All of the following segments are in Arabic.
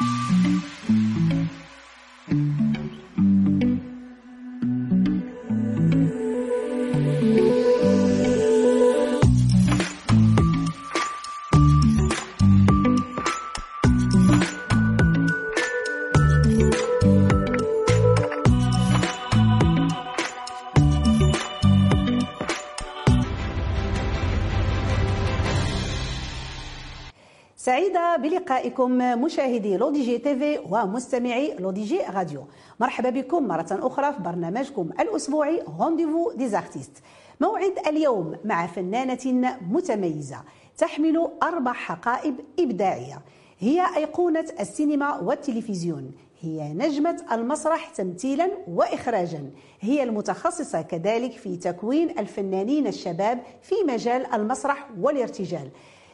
Mm-hmm. بلقائكم مشاهدي لودي جي TV ومستمعي لودي جي راديو. مرحبا بكم مرة أخرى في برنامجكم الأسبوعي Rendez-vous des artistes موعد اليوم مع فنانة متميزة تحمل أربع حقائب إبداعية. هي أيقونة السينما والتلفزيون. هي نجمة المسرح تمثيلا وإخراجا. هي المتخصصة كذلك في تكوين الفنانين الشباب في مجال المسرح والارتجال.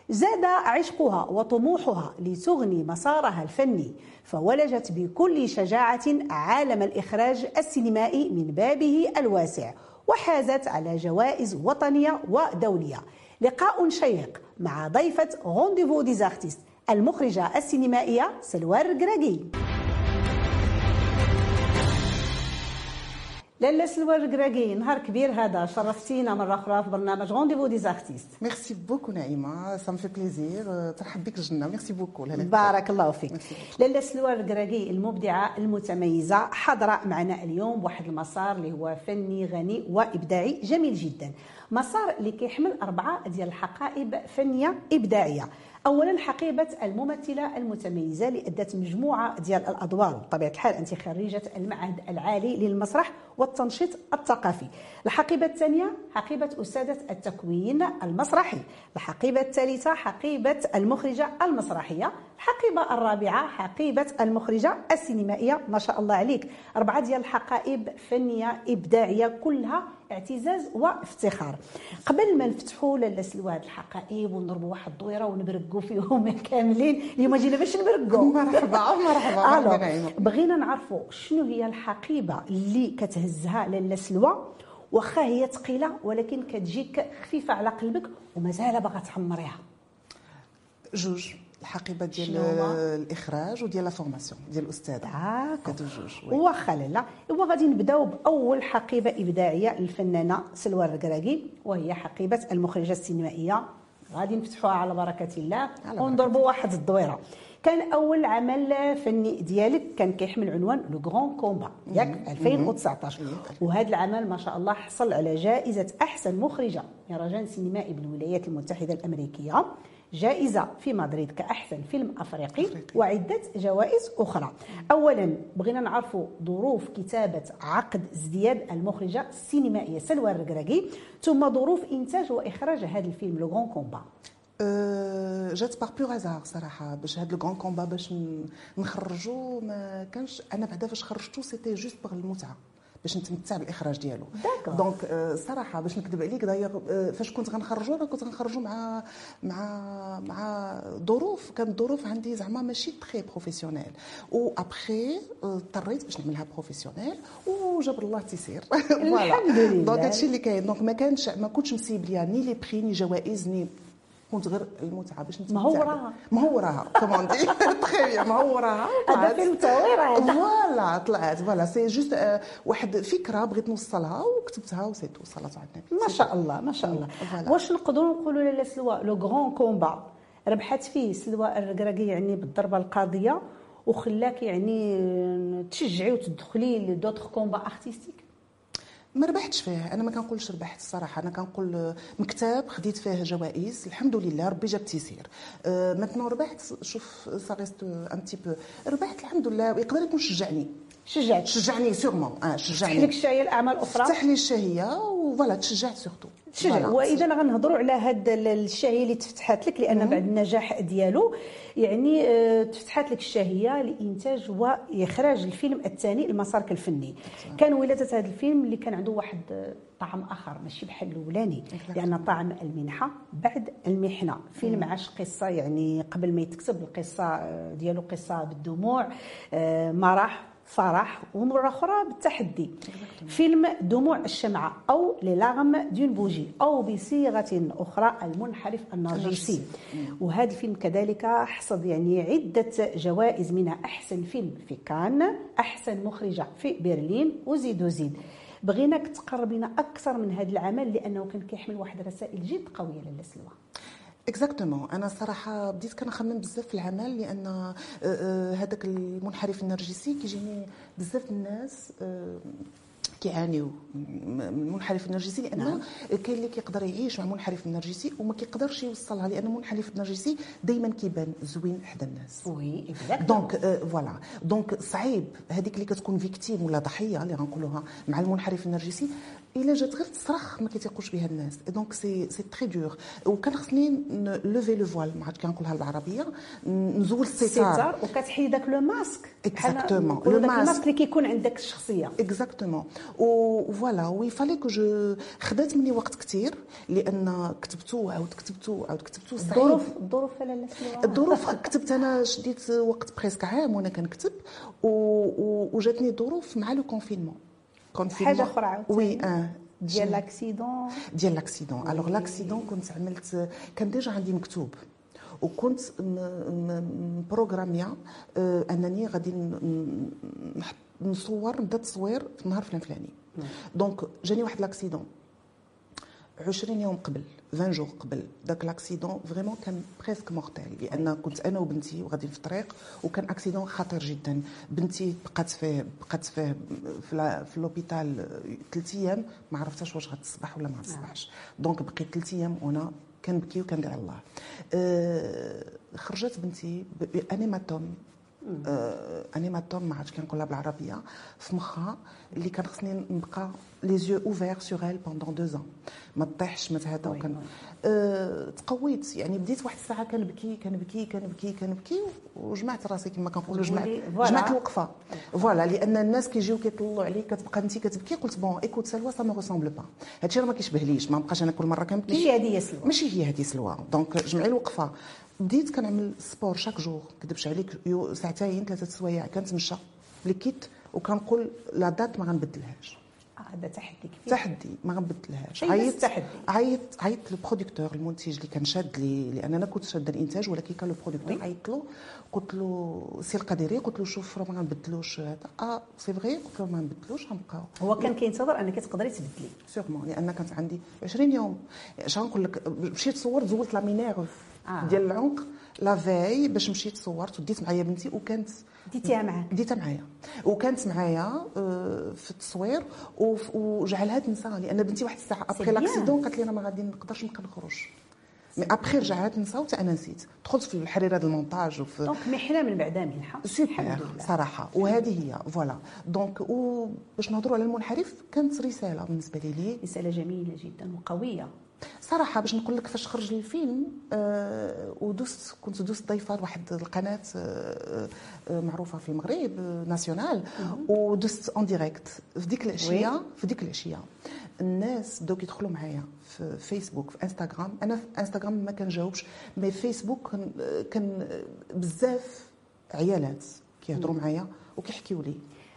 زاد عشقها وطموحها لتغني مسارها الفني فولجت بكل شجاعة عالم الإخراج السينمائي من بابه الواسع وحازت على جوائز وطنية ودولية. لقاء شيق مع ضيفة Rendez-vous des artistes المخرجة السينمائية سلوى الركراكي لاله سلوى الركراكي نهار كبير هذا شرفتينا مرة أخرى في برنامج Rendez-vous des artistes merci beaucoup نعيمه ça fait plaisir ترحب بك الجنه merci beaucoup بارك الله فيك. لاله سلوى القراقي المبدعة المتميزة حاضرة معنا اليوم بواحد المسار اللي هو فني غني وإبداعي جميل جدا. مسار اللي كيحمل أربعة ديال الحقائب فنية إبداعية. اولا حقيبة الممثلة المتميزة اللي ادت مجموعة ديال الأدوار بطبيعة الحال أنت خريجة المعهد العالي للمسرح والتنشيط الثقافي. الحقيبة الثانية حقيبة أستاذة التكوين المسرحي. الحقيبة الثالثة حقيبة المخرجة المسرحية. الحقيبة الرابعة حقيبة المخرجة السينمائية. ما شاء الله عليك. أربعة ديال الحقائب فنية إبداعية كلها اعتزاز وافتخار. قبل ما نفتحوا لاله سلوى هاد الحقائب ونضربوا واحد الدويرة ونبرقوا فيهم كاملين اليوم جينا باش نبرقوا. مرحبا مرحبا بغينا نعرفوا شنو هي الحقيبة اللي كتهزها لاله سلوى واخا هي ثقيلة ولكن كتجيك خفيفة على قلبك ومازال باغا تحمريها. جوج. الحقيبة ديال الإخراج وديال la formation ديال الاستاذ هادو جوج واخا لاله ايوا غادي نبداو بأول حقيبة إبداعية للفنانة سلوى الركراكي وهي حقيبة المخرجة السينمائية. غادي نفتحوها على بركة الله. ونضربوا واحد الدويرة. كان أول عمل فني ديالك كان كيحمل عنوان le grand combat ياك 2019 وهذا العمل ما شاء الله حصل على جائزة أحسن مخرجة. مهرجان سينمائي بالولايات المتحدة الأمريكية. جائزة في مدريد كأحسن فيلم أفريقي, أفريقي. وعدة جوائز أخرى. أولا بغينا نعرفوا ظروف كتابة عقد ازدياد المخرجة السينمائية سلوى الركراكي ثم ظروف إنتاج وإخراج هذا الفيلم le grand combat جات par pur hasard صراحة باش هاد le grand combat باش نخرجو ما كانش أنا بعدا فاش خرجتو سيتي جوست باغ المتعة. باش نتمتع بالاخراج ديالو. دونك صراحة باش نكذب عليك داير فاش كنت غنخرجو أنا كنت غنخرجو مع مع مع ظروف. كانت ظروف عندي زعما ماشي تري بروفيسيونيل و ابخي اضطريت باش نعملها بروفيسيونيل وجاب الله تيسير. الحمد لله. دونك هادشي اللي كاين. دونك ما كانش ما كنتش مسيب ليا ني لي بري ني جوائز ني كنت غير المتعة باش نتمتع ما هو وراها ما هو دي. تخي ما هو وراها هذا فيلم تصوير فوالا طلعت. فوالا سي جوست واحد فكرة بغيت نوصلها وكتبتها وسيتو صلاه على النبي. ما شاء الله. ما شاء الله. واش نقدروا نقولوا لاله سلوى؟ لو غران كومبا ربحت فيه سلوى الركراكي يعني بالضربة القاضية وخلاك يعني تشجعي وتدخلي لدوتر كومبا ارتستيك ما ربحتش فيه أنا ما كنقولش ربحت الصراحة. أنا كنقول مكتب خديت فيه جوائز. الحمد لله ربي جاب تيسير. أه مثلا ربحت شوف سا ريست ان تي بو ربحت الحمد لله. ويقدر يكون شجعني شجعك شجعني سيغمون آه شجعني. فتح لك الشهيه الاعمال الاخرى فتح لي الشهيه وفوالا تشجعت سورتو وإذا غنهضروا على هاد الشهية اللي تفتحت لك لأن بعد النجاح ديالو يعني تفتحت لك الشهية لإنتاج وإخراج الفيلم الثاني المسارك الفني. كان ولادة هذا الفيلم اللي كان عنده واحد طعم آخر ماشي بحال الأولاني. لأن طعم المنحة بعد المحنة. فيلم عاش قصة يعني قبل ما يتكتب القصة ديالو قصة بالدموع ما راح فرح ومره أخرى بالتحدي. فيلم دموع الشمعة أو لي لارم دون بوجي أو بصيغة أخرى المنحرف النرجسي. وهذا الفيلم كذلك حصد يعني عدة جوائز منها أحسن فيلم في كان أحسن مخرجة في برلين وزيد وزيد. بغيناك تقرب لنا أكثر من هذا العمل لأنه كان كيحمل واحد الرسائل جد قوية لاله سلوى exactement أنا صراحة بديت كنخمم بزاف في العمل لأن آه، آه، هذاك المنحرف النرجسي كيجيني بزاف الناس آه، كيعانيو. من المنحرف النرجسي لأن نعم. كاين اللي كيقدر يعيش مع منحرف النرجسي وما كيقدرش يوصلها لأن المنحرف النرجسي دائما كيبان زوين حدا الناس. oui donc voilà donc صعيب هذيك اللي كتكون victime ولا ضحية اللي غنقولوها مع المنحرف النرجسي. الا جات غير تصرخ ما كيتيقوش بها الناس. donc c'est c'est très dur وكان خصني lever le voile ما عرفت كنقولها بالعربية. نزول الستار. وكتحيد داك le masque exactement le masque اللي كيكون عندك الشخصيه exactement و voilà oui fallait que je خدات مني وقت كثير لأن كتبتو وعاود كتبتو وعاود كتبتو صعيب الظروف الظروف لا الظروف كتبت أنا شديت وقت presque عام وأنا كنكتب. وجاتني ظروف مع le confinement حاجة أخرى oui آه ديال l'accident ديال l'accident alors l'accident كنت عملت كان déjà عندي مكتوب. وكنت programmé أنني غادي نصور نبدأ تصوير في النهار فلان فلاني. donc جاني واحد l'accident 20 يوم قبل 20 jours قبل داك l'accident vraiment كان presque mortel لأن كنت أنا وبنتي وغاديين في الطريق وكان accident خطير جدا. بنتي بقات فيه بقات فيه في, l'hôpital ثلاث أيام ما عرفتش واش غتصبح ولا ما غتصبحش. donc بقيت ثلاث أيام وأنا كنبكي وكندعي الله. أه خرجت بنتي ب un hématome un hématome ما عرفتش كنقولها بالعربيه في مخها اللي كان خصني نبقى les yeux ouverts sur elle pendant deux ans ما طيحش ما تهدى وكان أه تقويت يعني بديت واحد الساعة كنبكي كنبكي كنبكي كنبكي وجمعت راسي كما كنقولوا جمعت جمعت الوقفه voilà لأن الناس كيجيو كيطلعوا عليك كتبقى انت كتبكي قلت bon écoute سلوى ça me ressemble pas هادشي راه ما كيشبهليش ما بقاش أنا كل مره كنبكي ماشي هذه سلوى ماشي هي هذه سلوى donc جمعي الوقفه بديت كنعمل sport chaque jour. كذبش عليك ساعتين ثلاثة سوايع. كنتمشى لكيت وكنقول لا دات ما غنبدلهاش. هذا تحدي كبير. تحدي. ما غنبدلهاش. عيطت تحدي. عيط عيطت للبروديكتور المنتج اللي كان شاد لي. لأن أنا كنت شاده الإنتاج ولكن كان البروديكتور عيطت له. قلت له سي القديري قلت له شوف راه ما غنبدلوش هذا. آه سي فغي قلت له ما نبدلوش غنبقاو. هو كان كينتظر أنك تقدري تبدلي. سيغمون لأن كانت عندي 20 يوم. اش غنقول لك مشيت صورت زولت لا مينيرف آه. ديال العنق لا فاي باش مشيت صورت وديت معايا بنتي وكانت ديتيها معاه ديتها معايا. وكانت معايا آه، في التصوير وجعلها تنسى لأن بنتي واحد الساعة après l'accident قالت لي أنا ما غادي نقدرش نبقى نخرج mais après رجعها تنسى وتا أنا نسيت دخلت في الحريره ديال المونتاج وفي donc محنه من بعدها منحه سوبر صراحة وهذه هي voilà donc باش نهضروا على المنحرف كانت رساله بالنسبة لي رساله جميله جدا وقويه صراحة باش نقول لك فاش خرج الفيلم آه ودوست كنت دوست ضيفه لواحد القناه آه آه معروفة في المغرب nationale ودوست en direct في ديك العشيه في ديك العشيه الناس بداو كيدخلوا معايا في فيسبوك في إنستغرام. أنا في إنستغرام ما كنجاوبش mais فيسبوك كان, كان بزاف عيالات كيهضروا معايا وكيحكيوا لي.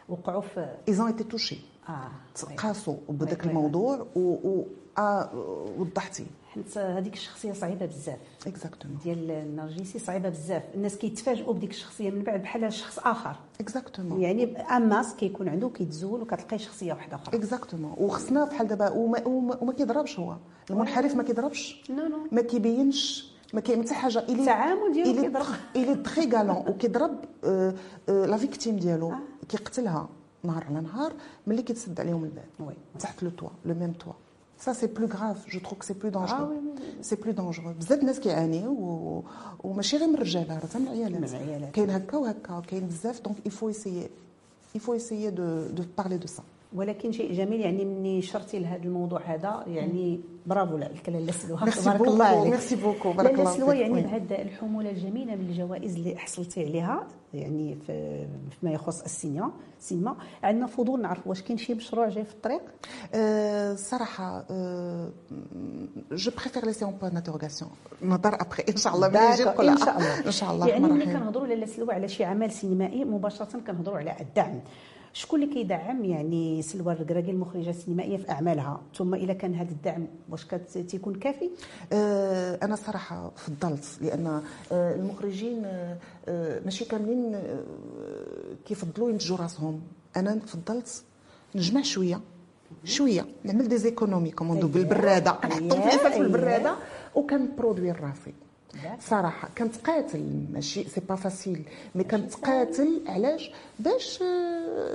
وقعوا في ils ont été touchés آه تقاسوا بهذاك الموضوع و آه وضحتي. حيت هذيك الشخصية صعيبة بزاف. exactement ديال النرجسي صعيبة بزاف. الناس كيتفاجئوا بديك الشخصية من بعد بحال شخص آخر. exactement يعني un masque كيكون عنده كيتزول وكتلقاي شخصية واحدة أخرى. exactement وخصنا بحال دابا وما, وما, وما كيضربش هو. المنحرف ما كيضربش. non non. ما كيبينش. ما كاين حتى حاجة الي التعامل ديالو كيضرب. il est très galant وكيضرب la victime ديالو. كيقتلها نهار على نهار ملي كيتسد عليهم الباب تحت le toit le même toit ça c'est plus grave je trouve que c'est plus dangereux ah, oui, oui. c'est plus dangereux بزاف الناس كيعانيو و... وماشي غير من الرجاله راه حتى من العيالات كاين هكا وهكا كاين بزاف دونك il faut essayer il faut essayer de de parler de ça ولكن شيء جميل يعني مني شرتي لهذا الموضوع هذا يعني برافو لك لاله سلوى. تبارك الله عليك. merci beaucoup بارك الله سلوى يعني بهذا الحمولة الجميلة من الجوائز اللي حصلتي عليها يعني فيما يخص السينما سينما عندنا فضول نعرف واش كاين شي مشروع جاي في الطريق؟ أه صراحة je préfère laisser un point interrogation نهضر ابخي إن شاء الله ملي نجي إن شاء الله. إن شاء الله يعني ملي كنهضروا لاله سلوى على شي عمل سينمائي مباشرة كنهضروا على الدعم. شكون اللي كيدعم يعني سلوى الركراكي المخرجة السينمائية في أعمالها؟ ثم اذا كان هذا الدعم واش تيكون كافي؟ أه أنا صراحة فضلت لأن أه المخرجين أه ماشي كاملين كيفضلوا ينتجوا راسهم. أنا فضلت نجمع شوية شوية نعمل des économies comme on dit بالبرادة. نحطهم في في البرادة وكن produit راسي صراحة كنت قاتل ماشي c'est pas facile mais كنت قاتل علاش؟ باش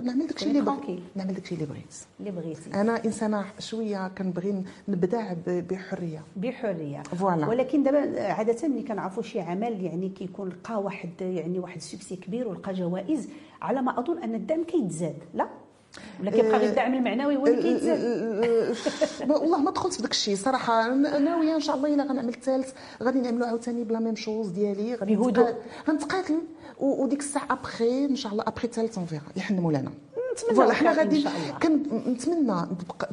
نعمل داكشي اللي بغيت نعمل داكشي اللي بغيت. اللي بغيتي. أنا إنسانة شوية كنبغي نبدع بحرية. بحرية. voilà. ولكن دابا عادة ملي كنعرفوا شي عمل يعني كيكون لقى واحد يعني واحد ال succès كبير ولقى جوائز على ما أظن أن الدعم كيتزاد لا؟ ولا كيبقى غير الدعم المعنوي هو اللي كيتزاد. والله ما دخلت في داك الشيء صراحة. ناوية إن شاء الله إلا غنعمل الثالث. غادي نعملوا عاوتاني ب la même chose ديالي. غادي غنتقاتل. وديك الساعة ابخي إن شاء الله ابخي الثالث on verra يحن مولانا نتمنى حنا غادي كنتمنى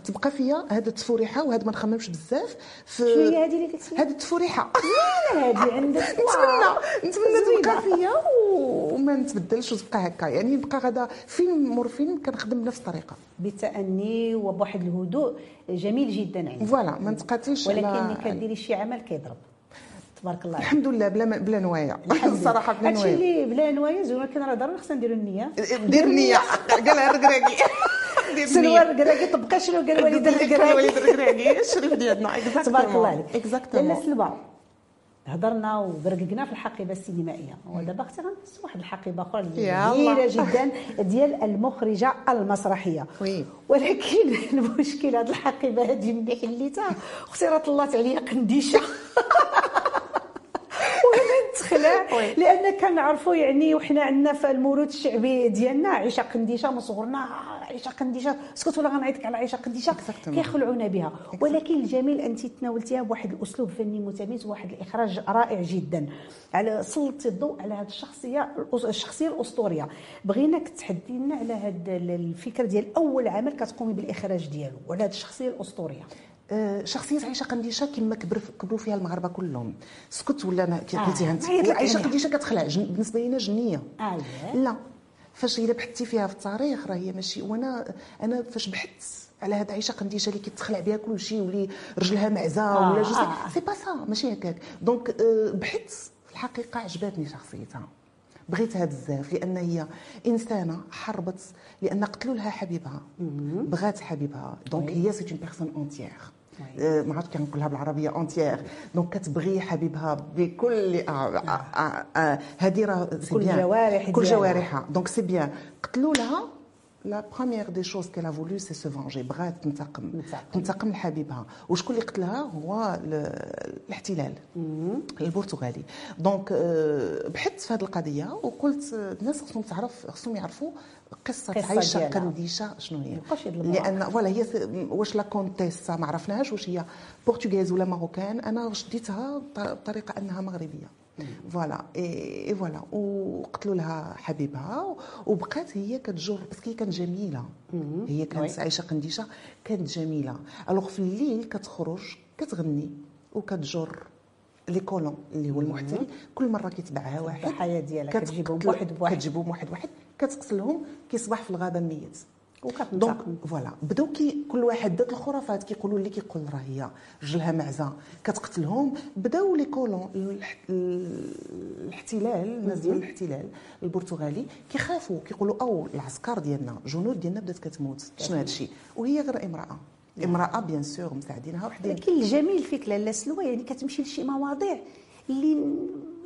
تبقى فيا هذا التفوريحه وهذا ما نخممش بزاف في شنو هي هذه اللي قلتي هذه التفوريحه هذه عندك نتمنى نتمنى تبقى فيا وما نتبدلش وتبقى هكا. يعني نبقى غدا فيلم مور فيلم كنخدم بنفس الطريقة. بتأني وبواحد الهدوء جميل جدا عندك. voilà ما نتقاتلش ولكن ملي كديري شي عمل كيضرب. تبارك الله. الحمد لله بلا بلا نوايا. الصراحه بلا نوايا. هادشي اللي بلا نوايا زوين راه ضروري خصنا نديروا النية. دير النية. قالها الركراكي سلوى الركراكي طبقا شنو قال وليد وليد الركراكي الشريف ديالنا. تبارك الله عليك. exactement لاله سلوى هضرنا ودرققنا في الحقيبة السينمائية. ودابا أختي غندوز واحد الحقيبة أخرى كبيره جدا. ديال المخرجة المسرحية. oui. ولكن المشكل هذه الحقيبة هذه ملي حليتها أختي راه طلعت عليا قنديشه نتخلع لأن كنعرفوا يعني وحنا عندنا في الموروث الشعبي ديالنا عيشه قنديشة من صغرنا عيشه قنديشة. سكت ولا غنعيطك على عيشه قنديشة؟ كيخلعونا بها. ولكن الجميل انت تناولتيها بواحد الأسلوب فني متميز وواحد الإخراج رائع جدا. على سلطتي الضوء على هذه الشخصية الشخصية الأسطورية. بغيناك تحدي لنا على هذا الفكرة ديال أول عمل كتقومي بالإخراج ديالو وعلى هذه الشخصية الأسطورية؟ شخصية عائشة قنديشة كما كبر كبروا فيها المغاربة كلهم. سكت ولا أنا قلتيها أنت. عائشة قنديشة كتخلع. بالنسبة لينا جنية. آه لا. فاش إلا بحثتي فيها في التاريخ راه هي ماشي وأنا أنا فاش بحثت على هاد عائشة قنديشة اللي كيتخلع بها كل شيء واللي رجلها معزة آه ولا جوز آه. c'est pas ça ماشي هكاك. donc بحثت في الحقيقة عجبتني شخصيتها. بغيتها بزاف لأن هي إنسانة حربت لأن قتلوا لها حبيبها. بغات حبيبها. donc هي c'est une personne entière ما عرفتش كنقولها بالعربية entière donc كتبغي حبيبها بكل هذه راه كل جوارح كل جوارحها. donc c'est bien قتلوا لها. la première des choses qu'elle a voulu c'est se venger بغات تنتقم. تنتقم. لحبيبها. وشكون اللي قتلها؟ هو الاحتلال. البرتغالي. donc بحثت في هذه القضية وقلت الناس خصهم تعرف خصهم يعرفوا قصة, قصة عايشه قنديشه شنو هي؟ لأن voilà هي واش la contessa ما عرفناهاش واش هي portugaise ولا marocaine. أنا شديتها بطريقة أنها مغربية. voilà. et voilà. وقتلوا لها حبيبها. وبقات هي كتجر parce que هي كانت جميلة. هي كانت عايشه قنديشه كانت جميلة. alors في الليل كتخرج كتغني وكتجر. les colons اللي هو المحتل كل مرة كيتبعها واحد الحياة ديالها كتجيبهم واحد بواحد. كتجيبهم واحد بواحد كتقتلهم كيصبح في الغابة ميت. وكتنتقم. voilà. بداو كي كل واحد داك الخرافات كيقولوا اللي كيقول راه هي رجلها معزة. كتقتلهم. بداو les colons الاحتلال الناس ديال الاحتلال البرتغالي كيخافوا كيقولوا أو العسكر ديالنا جنود ديالنا بدات كتموت. شنو هذا الشيء وهي غير امرأة. امرأة bien sûr مساعدينها وحدين لكن الجميل فيك لاله سلوى يعني كتمشي لشي مواضيع اللي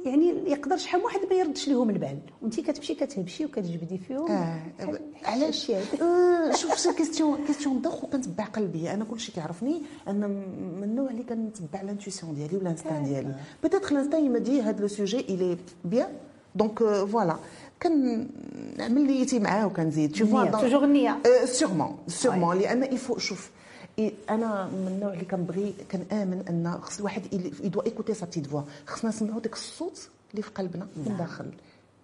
يعني يقدر شحال واحد ما يردش لهم البال. وانت كتمشي كتهبشي وكتجبدي فيهم. آه علاش؟ آه شوف سي كيستيون كيستيون دوخ وكنتبع قلبي. أنا كلشي كيعرفني أنا من النوع اللي كنتبع لانتويسيون ديالي ولا الانستان ديالي. بيتيتر الانستان يما دي هذا لو سوجي الي بيان دونك فوالا كان نعمل نيتي معاه وكنزيد. تو فوا توجور النيه سيغمون سيغمون لأن يفو شوف أنا من النوع اللي كنبغي كنامن أن خص الواحد il doit écouter sa petite voix خصنا نسمعوا داك الصوت اللي في قلبنا من نعم. داخل.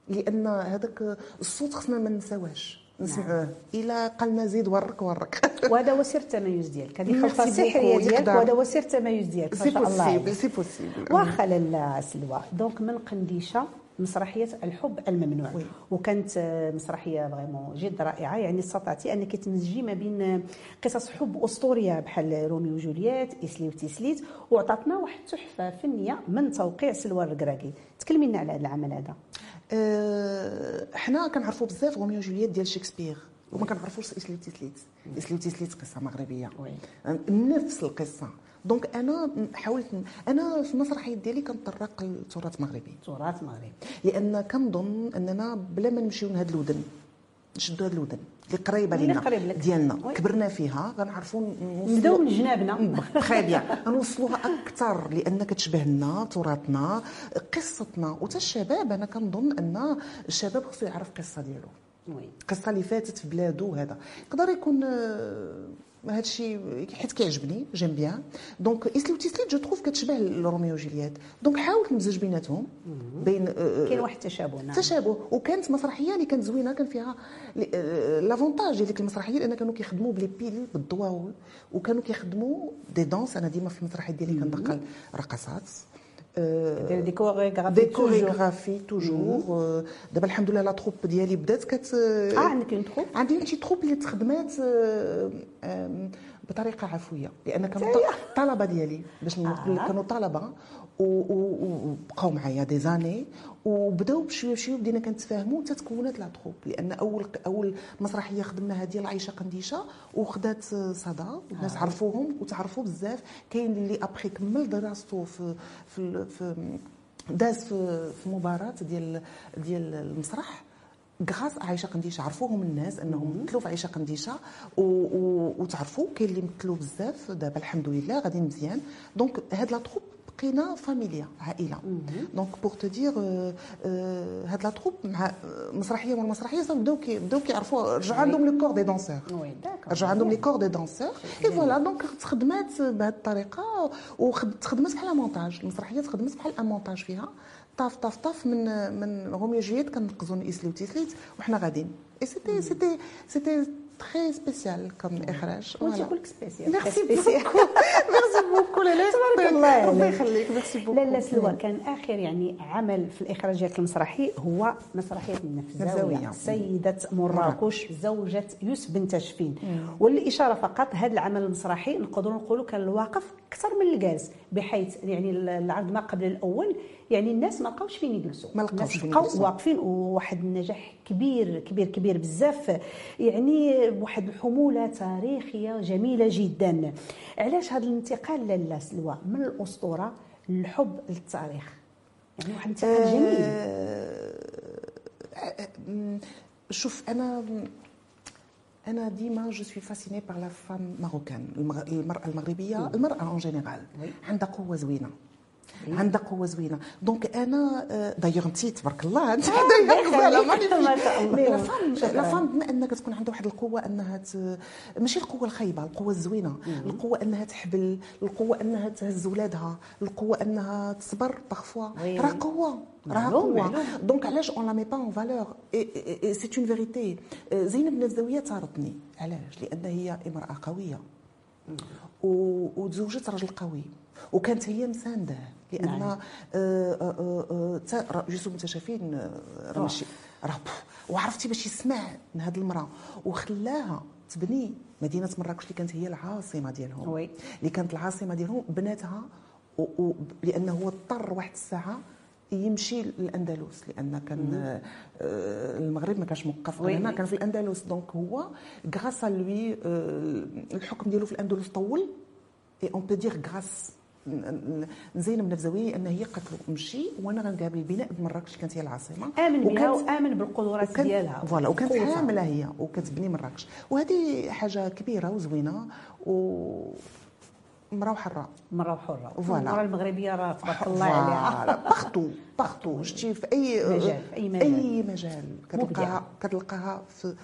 لأن هذاك الصوت خصنا ما ننساوهش نسمعوه. نعم. إلى قالنا زيد ورك ورك. وهذا هو سر التميز ديالك. هذه خلطه سحريه ديالك وهذا هو سر التميز ديالك. ما شاء الله. c'est possible واخا لاله سلوى. donc من قنديشة؟ مسرحية الحب الممنوع. oui. وكانت مسرحية vraiment جد رائعة. يعني استطعتي أنك تمزجي ما بين قصص حب أسطورية بحال روميو وجولييت اسلي وتيسليت وعطاتنا واحد التحفة فنية من توقيع سلوى الركراكي. تكلمي لنا على هذا العمل هذا. أه حنا كنعرفوا بزاف روميو وجولييت ديال شكسبير وما كنعرفوش اسلي وتيسليت. اسلي وتيسليت قصة مغربية. oui. نفس القصة. donc أنا حاولت أنا في المسرحيات ديالي كنطرق للتراث المغربي تراث مغربي. لأن كنظن أننا بلا ما نمشيو لهاد الودن نشدوا هاد الودن اللي قريبة لنا ديالنا. oui. كبرنا فيها غنعرفوا نبداو من جنابنا. très bien. غنوصلوها أكثر لأن كتشبه لنا تراثنا قصتنا. وتا الشباب أنا كنظن أن الشباب خصو يعرف القصة ديالو. القصة اللي فاتت في بلادو هذا. يقدر يكون هذا الشيء حيت كيعجبني j'aime bien. donc اسلي وتيسليت je trouve كتشبه لروميو وجولييت. donc حاولت نمزج بيناتهم بين آه، آه، كاين واحد التشابه نعم. تشابه. وكانت مسرحية اللي كانت زوينة كان فيها l'avantage ديال ديك المسرحية لأن كانوا كيخدموا ب les piles بالضواء وكانوا كيخدموا des danses أنا ديما في المسرحية ديالي كندخل رقصات des chorégraphies des chorégraphies toujours دابا الحمد لله la troupe ديالي بدات كت آه عندك une troupe عندي une troupe اللي تخدمات بطريقة عفوية لأن كانوا الطلبه ديالي باش آه. كانوا طلبة وبقاو معايا دي زاني وبداو بشوية بشوية بدينا كنتفاهموا حتى تكونت لا تروب لأن أول أول مسرحية خدمناها ديال عايشه قنديشة وخدات صدى الناس آه. عرفوهم وتعرفوا بزاف كاين اللي ابخي كمل دراسته في في, في داز في, في مباراة ديال ديال المسرح غراس عايشه قنديشه عرفوهم الناس أنهم مثلوا في عايشه قنديشه وتعرفوا كاين اللي مثلوا بزاف. دابا الحمد لله غادي مزيان. donc هاد la troupe بقينا فاميليا عائلة. donc pour te dire هاد la troupe مع مسرحية من المسرحيه بداو بداو كيعرفوا رجع عندهم les corps des danseurs رجع عندهم les corps des danseurs et voilà donc تخدمات بهذه الطريقة وتخدمات بحال مونتاج المسرحية تخدمت بحال مونتاج فيها. طاف طاف طاف من من روميو جيت كنقزو نقيس لي وتيسليت وحنا غاديين. et c'était c'était c'était très spécial comme اخراج وانت كلك spécial merci beaucoup merci beaucoup لالا تبارك الله الله يخليك merci beaucoup لالا سلوى. كان آخر يعني عمل في الاخراج ديالك المسرحي هو مسرحية النفزاوية. سيدة مراكش زوجة يوسف بن تشفين. والإشارة فقط هذا العمل المسرحي نقدروا نقولوا كان الواقف أكثر من الجالس بحيث يعني العرض ما قبل الأول يعني الناس ما لقاوش فين يجلسوا. ما لقاوش فين يجلسوا. واقفين وواحد النجاح كبير كبير كبير بزاف. يعني بواحد الحمولة تاريخية جميلة جدا. علاش هذا الانتقال؟ لاله سلوى. من الأسطورة للحب للتاريخ. يعني واحد الانتقال جميل. أه شوف أنا أنا ديما je suis fascinée par la femme marocaine المرأة المغربية المرأة en général عندها قوة زوينة. عندها قوة زوينة. donc أنا d'ailleurs انت تبارك الله. انت شاء الله. la femme la femme بما أنك تكون عندها واحد القوة أنها. ماشي القوة الخايبة القوة الزوينة. القوة أنها تحبل القوة أنها تهز ولادها القوة أنها تصبر parfois راه قوة راه قوة. donc علاش on la met pas en valeur c'est une vérité زينب النفزاوية اثرتني علاش؟ لأن هي امرأة قوية. وتزوجت رجل قوي. وكانت هي مساندة. لأن نعم. آه آه راه ماشي راه وعرفتي باش يسمع من هذه المرأة. وخلاها تبني مدينة مراكش اللي كانت هي العاصمة ديالهم. oui. اللي كانت العاصمة ديالهم بناتها. لأنه هو اضطر واحد الساعة يمشي للأندلس. لأن كان آه المغرب ما كانش موقف هنا كان في الأندلس. donc هو grâce à lui آه الحكم ديالو في الأندلس طول. et on peut dire grâce زينب النفزاوية إن هي قالت له امشي وأنا غنقابل بناء بمراكش كانت هي العاصمة. آمن بها وآمن بالقدرات ديالها. voilà وكانت حاملة هي وكتبني مراكش. وهذه حاجة كبيرة وزوينة و مراه وحرة. مراه وحرة. voilà. المراه المغربية راه تبارك الله عليها. partout partout شتي في اي مجال أي مجال. اي مجال كتلقاها كتلقاها في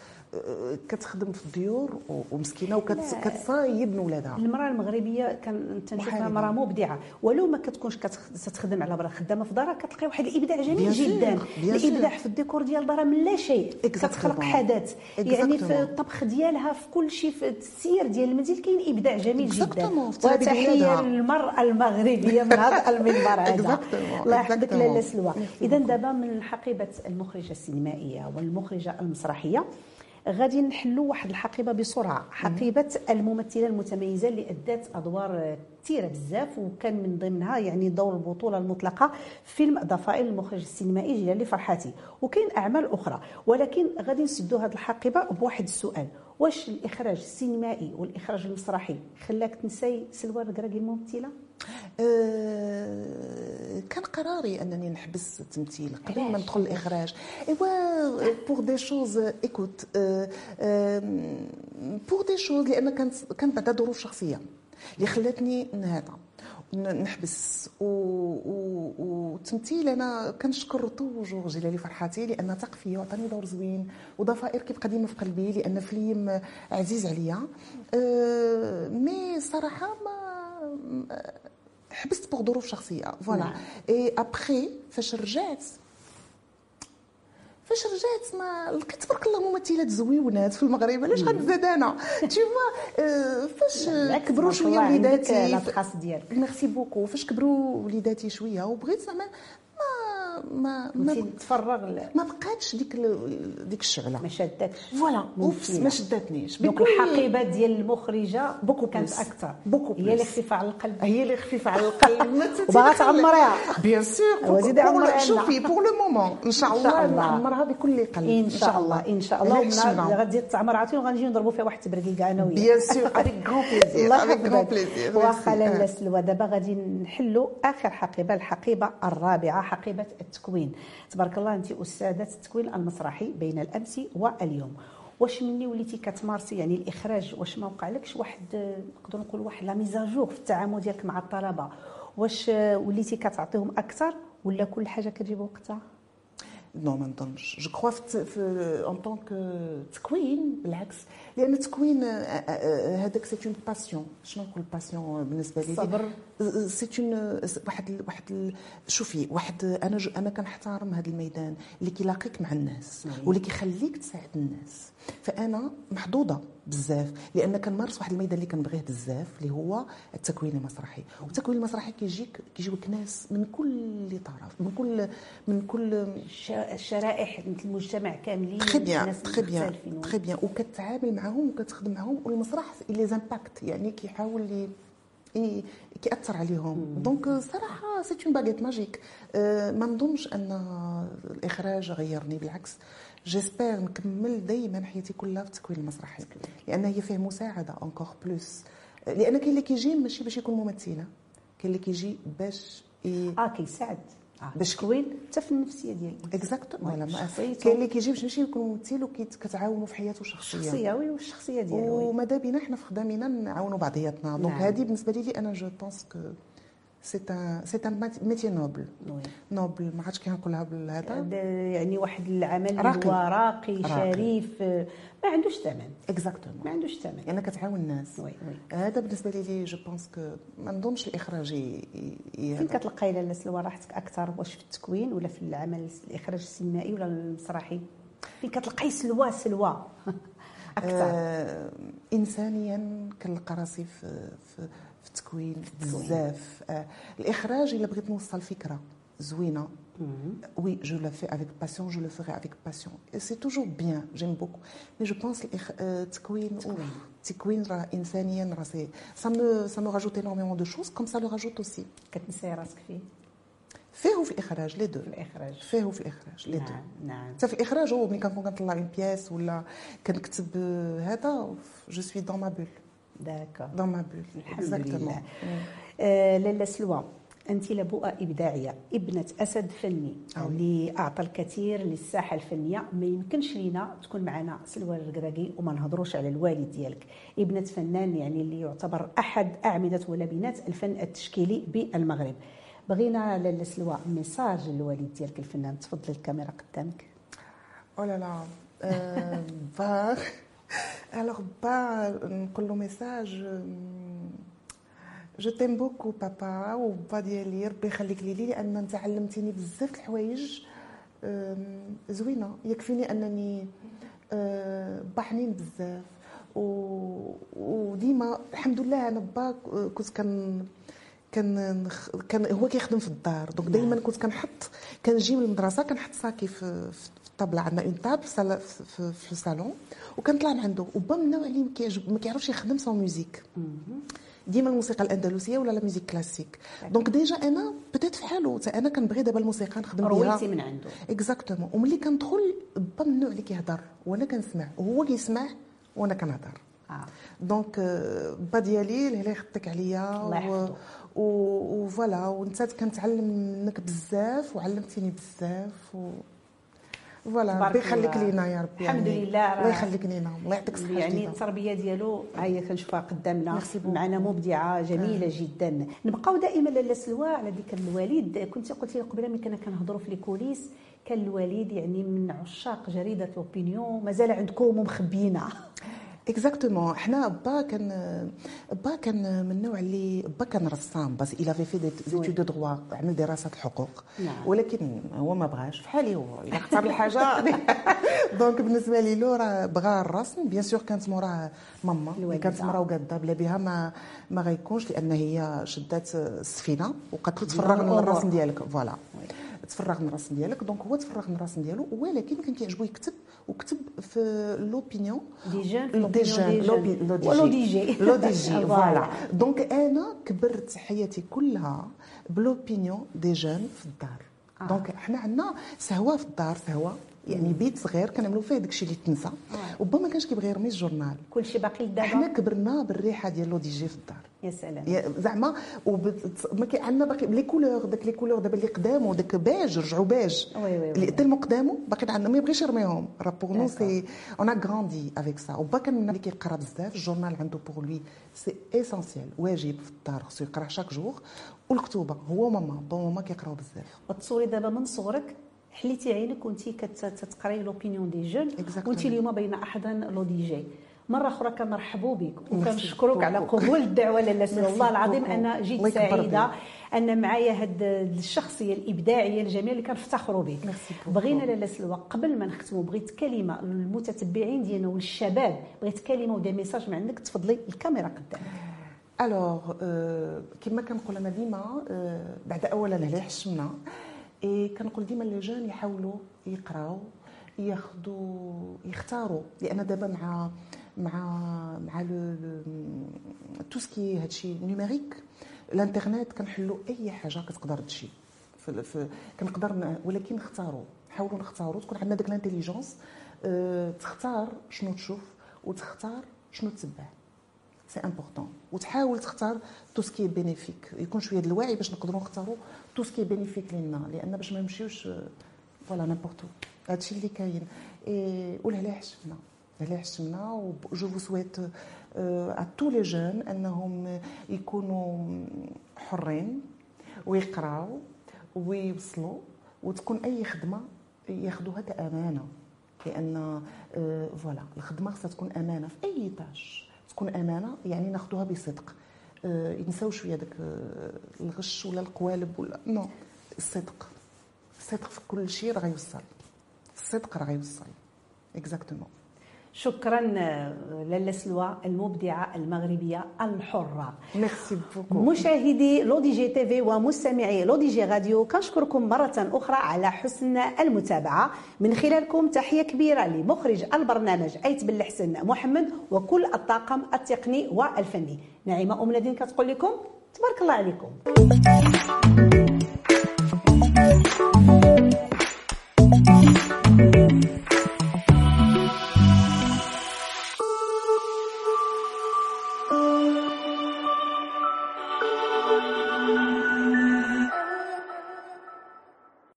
كتخدم في الديور ومسكينة وكتصايب من ولادها. المرأة المغربية كان تنشوفها مراه مبدعه ولو ما كتكونش كتخدم على برا خدامة في دارها كتلقى واحد الإبداع جميل جدا. الإبداع في الديكور ديال دارها من لا شيء. كتخلق حدث. يعني في الطبخ ديالها في كل شيء في السير ديال المنزل كاين إبداع جميل جدا. وتحيه للمرأة المغربية من هذا المنبر هذا. الله يحفظك لاله سلوى. اذا دابا من حقيبة المخرجة السينمائية والمخرجة المسرحية غادي نحلوا واحد الحقيبة بسرعة. حقيبة الممثلة المتميزة اللي ادت أدوار كثيرة بزاف وكان من ضمنها يعني دور البطولة المطلقة فيلم ضفائر المخرج السينمائي جلالي فرحاتي. وكاين أعمال أخرى. ولكن غادي نسدوا هذه الحقيبة بواحد السؤال. واش الاخراج السينمائي والاخراج المسرحي خلاك تنساي سلوى الركراكي الممثله أه كان قراري أنني نحبس التمثيل قبل ما ندخل الإخراج. إيوا pour des choses écoute pour des choses لأن كانت كانت بعدا ظروف شخصية. اللي خلاتني هذا نحبس. والتمثيل أنا كنشكر toujours جلالي فرحاتي لأن ثق فيا وعطاني دور زوين وضفائر كيبقى ديما في قلبي لأن فيلم عزيز عليا. أه mais صراحة ما حبست pour ظروف شخصية. voilà et après فاش رجعت فاش رجعت ما لقيت تبارك الله ممثلات زويونات في المغرب علاش غنزاد أنا؟ تي فاش كبروا شوية وليداتي لا ديالك. merci beaucoup فاش كبروا وليداتي شوية وبغيت زعما ما ما تفرغ ما بقاتش ديك ديك الشعله ما شدتش. voilà. ما شدتنيش. donc الحقيبة ديال المخرجة beaucoup كانت أكثر. beaucoup هي اللي خفيفة على القلب. هي اللي خفيفة على القلب. وباغا تعمريها bien sûr وزيدي عمرها شوفي pour le moment إن شاء الله. نعمرها بكل قلب. إن شاء الله. إن شاء الله. غادي تعمر عاوتاني وغنجيو نضربوا فيها واحد التبرقيل كاع أنا وياك. bien sûr avec grand plaisir الله يحفظك. واخا لاله سلوى دابا غادي نحلوا آخر حقيبة الحقيبة الرابعة حقيبة التكوين. تبارك الله انت أستاذة التكوين المسرحي بين الأمس واليوم. واش مني وليتي كتمارسي؟ يعني الإخراج واش ما وقعلكش واحد نقدر نقول واحد la mise à jour في التعامل ديالك مع الطلبة؟ واش وليتي كتعطيهم أكثر ولا كل حاجة كتجيب وقتها؟ non ما نظنش je crois pas en tant que تكوين بالعكس لأن التكوين هذاك c'est une passion شنو نقول passion بالنسبة لي الصبر c'est un واحد واحد شوفي واحد أنا أنا كنحترم هذا الميدان اللي كيلاقيك مع الناس واللي كيخليك تساعد الناس. فأنا محظوظة بزاف لأن كنمارس واحد الميدان اللي كنبغيه بزاف اللي هو التكوين المسرحي. والتكوين المسرحي كيجيك كيجيوك ناس من كل طرف من كل من كل الشرائح المجتمع كاملين très bien très bien très bien وكتعامل معهم وكتخدم معهم والمسرح les impacte يعني كيحاول كيأثر عليهم. donc صراحة c'est une baguette magique ما نظنش أن الإخراج غيرني بالعكس. j'espère نكمل دائما حياتي كلها في التكوين المسرحي لأن هي فيه مساعدة encore plus لأن كاين اللي كيجي ماشي باش يكون ممثلة. كاين اللي كيجي باش. آه كيساعد. باش كوين حتى في النفسيه ديال exactement كاين اللي كيجي باش ماشي يكون ممثل وكتعاونوا في حياته الشخصية. الشخصيه oui والشخصية ديالو وماذا بينا حنا في خدامنا نعاونوا بعضياتنا. donc هذه بالنسبة لي أنا je pense que c'est un c'est un métier noble noble ما عرفتش كي نقولها بالهذا يعني واحد العمل راقي. هو راقي, راقي. شريف ما عندوش ثمن. exactement ما عندوش ثمن. لأن كتعاون الناس. oui oui. هذا بالنسبة لي je pense que ما نظنش الإخراج فين كتلقاي لاله سلوى راحتك أكثر؟ واش في التكوين ولا في العمل الإخراج السينمائي ولا المسرحي؟ فين كتلقاي سلوى سلوى؟ أكثر. آه انسانيا كنلقى راسي في, في في التكوين بزاف آه الاخراج الا بغيت نوصل فكره زوينه Oui, je le fais avec passion, je le ferai avec passion. Et c'est toujours bien, j'aime beaucoup. Mais je pense que Tkwin, Tkwin, insanienne, ça me, ça me rajoute énormément de choses, comme ça le rajoute aussi. كتنسي راسك فيه؟ فيه وفي الاخراج لي دو في الاخراج فيه وفي الاخراج لي دو نعم حتى في الاخراج هو ملي كنكون كنطلع اون بياس ولا كنكتب هذا جو سوي دون ما بول d'accord dans ma bulle exactement لاله سلوى انت لبؤة إبداعية ابنة أسد فني. آه. اللي أعطى الكثير للساحة الفنية ما يمكنش لينا تكون معنا سلوى الركراكي وما نهضروش على الوالد ديالك. ابنة فنان يعني اللي يعتبر أحد أعمدة ولبنات الفن التشكيلي بالمغرب. بغينا لاله سلوى message للوالد ديالك الفنان تفضلي الكاميرا قدامك. là. Euh, bah, alors, bah, نقول له message je t'aime beaucoup papa وبا ديالي ربي يخليك لي لأن انت علمتيني بزاف الحوايج زوينه يكفيني انني با حنين بزاف وديما الحمد لله أنا با كنت كان كان كان هو كيخدم في الدار donc دائما كنت كنحط كنجي من المدرسة كنحط ساكي في في الطابله عندنا une table في الصالون وكنطلع من عنده وبا من النوع اللي ما كيعرفش يخدم sans musique ديما الموسيقى الأندلسية ولا la musique classique donc déjà أنا بتيت في حالو أنا كنبغي دابا الموسيقى نخدم بها. رويتي من عنده. exactement وملي كندخل با من النوع اللي كيهضر وأنا كنسمع وهو كيسمع وأنا كنهضر. آه. donc آه، با ديالي اللي يخطك عليا الله. و و voilà وانت كنتعلم منك بزاف وعلمتيني بزاف و voilà ربي يخليك. لينا يا ربي الحمد يعني. لله الله يخليك لينا الله يعطيك الصحة يعني. التربية ديالو هي كنشوفها قدامنا. معنا مبدعة جميلة جدا نبقاو دائما لاله سلوى على ذكر الوالد كنت قلتي قبل ملي كنا كنهضروا في les coulisses كان الوالد يعني من عشاق جريدة L'Opinion مازال عندكم مخبينا exactement حنا با كان با كان من النوع اللي با كان رسام بس. il a fait fait des du droit عمل دراسات الحقوق نعم. ولكن هو ما بغاش. في حالي هو. إلا اختار الحاجة. donc بالنسبة لي له راه بغى الرسم. bien sûr كانت موراه ماما. كانت مرا وقاده بلا بها ما ما غيكونش لأن هي شدات السفينه وقالت له تفرغ من. الرسم ديالك. voilà تفرغ من الرسم ديالك. donc هو تفرغ من الرسم ديالو. ولكن كان كيعجبو يكتب. وكتب في L'Opinion des jeunes des jeunes و L'ODJ L'ODJ voilà. donc أنا كبرت حياتي كلها ب L'Opinion des jeunes في الدار. donc حنا عندنا سهوة في الدار سهوة يعني بيت صغير كنعملوا فيه داكشي اللي تنسى. وبا ما كانش كيبغي يرمي الجورنال. كل شيء باقي حنا لدابا كبرنا بالريحة ديال L'ODJ في الدار. يا سلام. زعما وبت- ما كي عندنا باقي les couleurs داك les couleurs دابا اللي قدامو داك باج رجعوا باج. اللي تلمو قدامو باقي عندنا ما يبغيش يرميهم. راه pour nous. c'est on a grandi avec ça وبا كان اللي كيقرا بزاف الجورنال عنده pour lui c'est essentiel واجب في الدار. خصو يقرا chaque jour والكتوبه هو ماما با ماما كيقراو بزاف. وتصوري دابا من صغرك؟ حليتي عينك وانت كتقراي L'Opinion des jeunes Exactement. وانت اليوم بين احضان L'ODJ مرة أخرى كنرحبوا بك وكنشكرك على. قبول الدعوة لاله والله العظيم. أنا جيت سعيدة. أن معايا هاد الشخصية الإبداعية الجميلة اللي كنفتخروا بك. بغينا لاله سلوى قبل ما نختموا بغيت كلمة للمتتبعين ديالنا وللشباب بغيت كلمة و des messages من عندك تفضلي الكاميرا قدامك alors كما كنقول أنا ديما آه، بعد اولا على حشمنا إيه كنقول ديما les jeunes يحاولوا يقراو ياخذوا يختاروا لأن دابا مع مع مع le tout ce qui هادشي numérique الانترنت كنحلوا أي حاجة كتقدر تجي كنقدر ولكن نختاروا نحاولوا نختاروا تكون عندنا ديك ال intelligence أه تختار شنو تشوف وتختار شنو تتبع. c'est important وتحاول تختار tout ce qui bénéfique يكون شوية الوعي باش نقدروا نختاروا tout ce qui bénéfique لينا لأن باش ما نمشيوش voilà n'importe هادشي اللي كاين ولهلا حشمنا لهلا حشمنا و je vous souhaite à tous les jeunes انهم يكونوا حرين ويقراو ويوصلوا وتكون اي خدمه ياخذوها كامانه لأن voilà الخدمه خصها تكون امانه في اي tâche تكون أمانة يعني ناخذوها بصدق. آه، ينساو شوية داك آه، الغش ولا القوالب ولا non. الصدق. الصدق في كل شيء راه غيوصل الصدق راه غيوصل exactement شكرا لاله سلوى المبدعة المغربية الحرة. merci beaucoup مشاهدي L'ODJ TV ومستمعي L'ODJ Radio كنشكركم مرة أخرى على حسن المتابعة. من خلالكم تحية كبيرة لمخرج البرنامج أيت بن الحسن محمد وكل الطاقم التقني والفني. نعيمة أم نادين كتقول لكم تبارك الله عليكم.